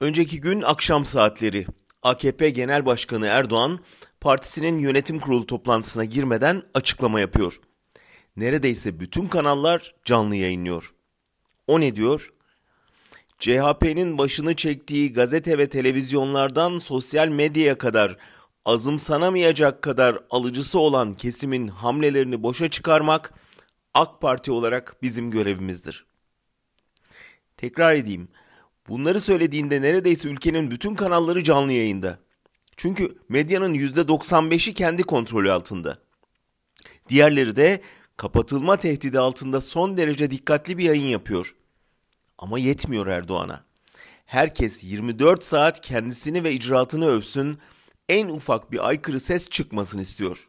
Önceki gün akşam saatleri AKP Genel Başkanı Erdoğan partisinin yönetim kurulu toplantısına girmeden açıklama yapıyor. Neredeyse bütün kanallar canlı yayınlıyor. O ne diyor? CHP'nin başını çektiği gazete ve televizyonlardan sosyal medyaya kadar azımsanamayacak kadar alıcısı olan kesimin hamlelerini boşa çıkarmak AK Parti olarak bizim görevimizdir. Tekrar edeyim. Bunları söylediğinde neredeyse ülkenin bütün kanalları canlı yayında. Çünkü medyanın %95'i kendi kontrolü altında. Diğerleri de kapatılma tehdidi altında son derece dikkatli bir yayın yapıyor. Ama yetmiyor Erdoğan'a. Herkes 24 saat kendisini ve icraatını övsün, en ufak bir aykırı ses çıkmasın istiyor.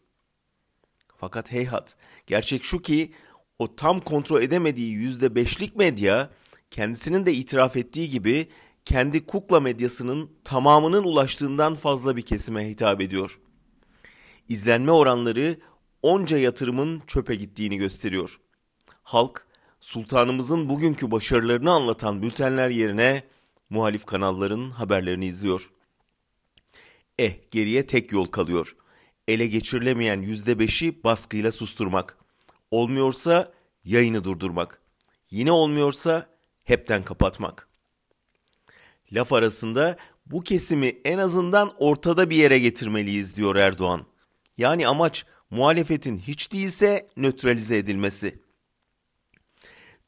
Fakat heyhat, gerçek şu ki o tam kontrol edemediği %5'lik medya kendisinin de itiraf ettiği gibi kendi kukla medyasının tamamının ulaştığından fazla bir kesime hitap ediyor. İzlenme oranları onca yatırımın çöpe gittiğini gösteriyor. Halk, sultanımızın bugünkü başarılarını anlatan bültenler yerine muhalif kanalların haberlerini izliyor. Eh geriye tek yol kalıyor. Ele geçirilemeyen yüzde beşi baskıyla susturmak. Olmuyorsa yayını durdurmak. Yine olmuyorsa hepten kapatmak. Laf arasında bu kesimi en azından ortada bir yere getirmeliyiz diyor Erdoğan. Yani amaç muhalefetin hiç değilse nötralize edilmesi.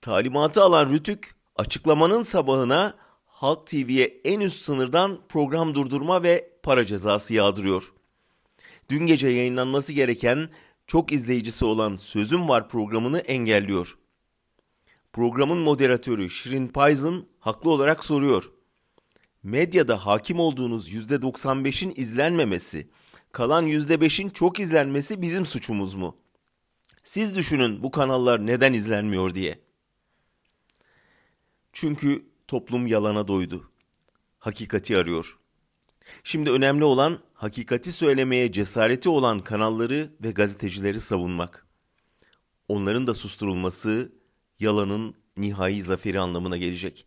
Talimatı alan Rütük açıklamanın sabahına Halk TV'ye en üst sınırdan program durdurma ve para cezası yağdırıyor. Dün gece yayınlanması gereken çok izleyicisi olan Sözüm Var programını engelliyor. Programın moderatörü Şirin Payzın haklı olarak soruyor. Medyada hakim olduğunuz %95'in izlenmemesi, kalan %5'in çok izlenmesi bizim suçumuz mu? Siz düşünün bu kanallar neden izlenmiyor diye. Çünkü toplum yalana doydu. Hakikati arıyor. Şimdi önemli olan hakikati söylemeye cesareti olan kanalları ve gazetecileri savunmak. Onların da susturulması yalanın nihai zaferi anlamına gelecek.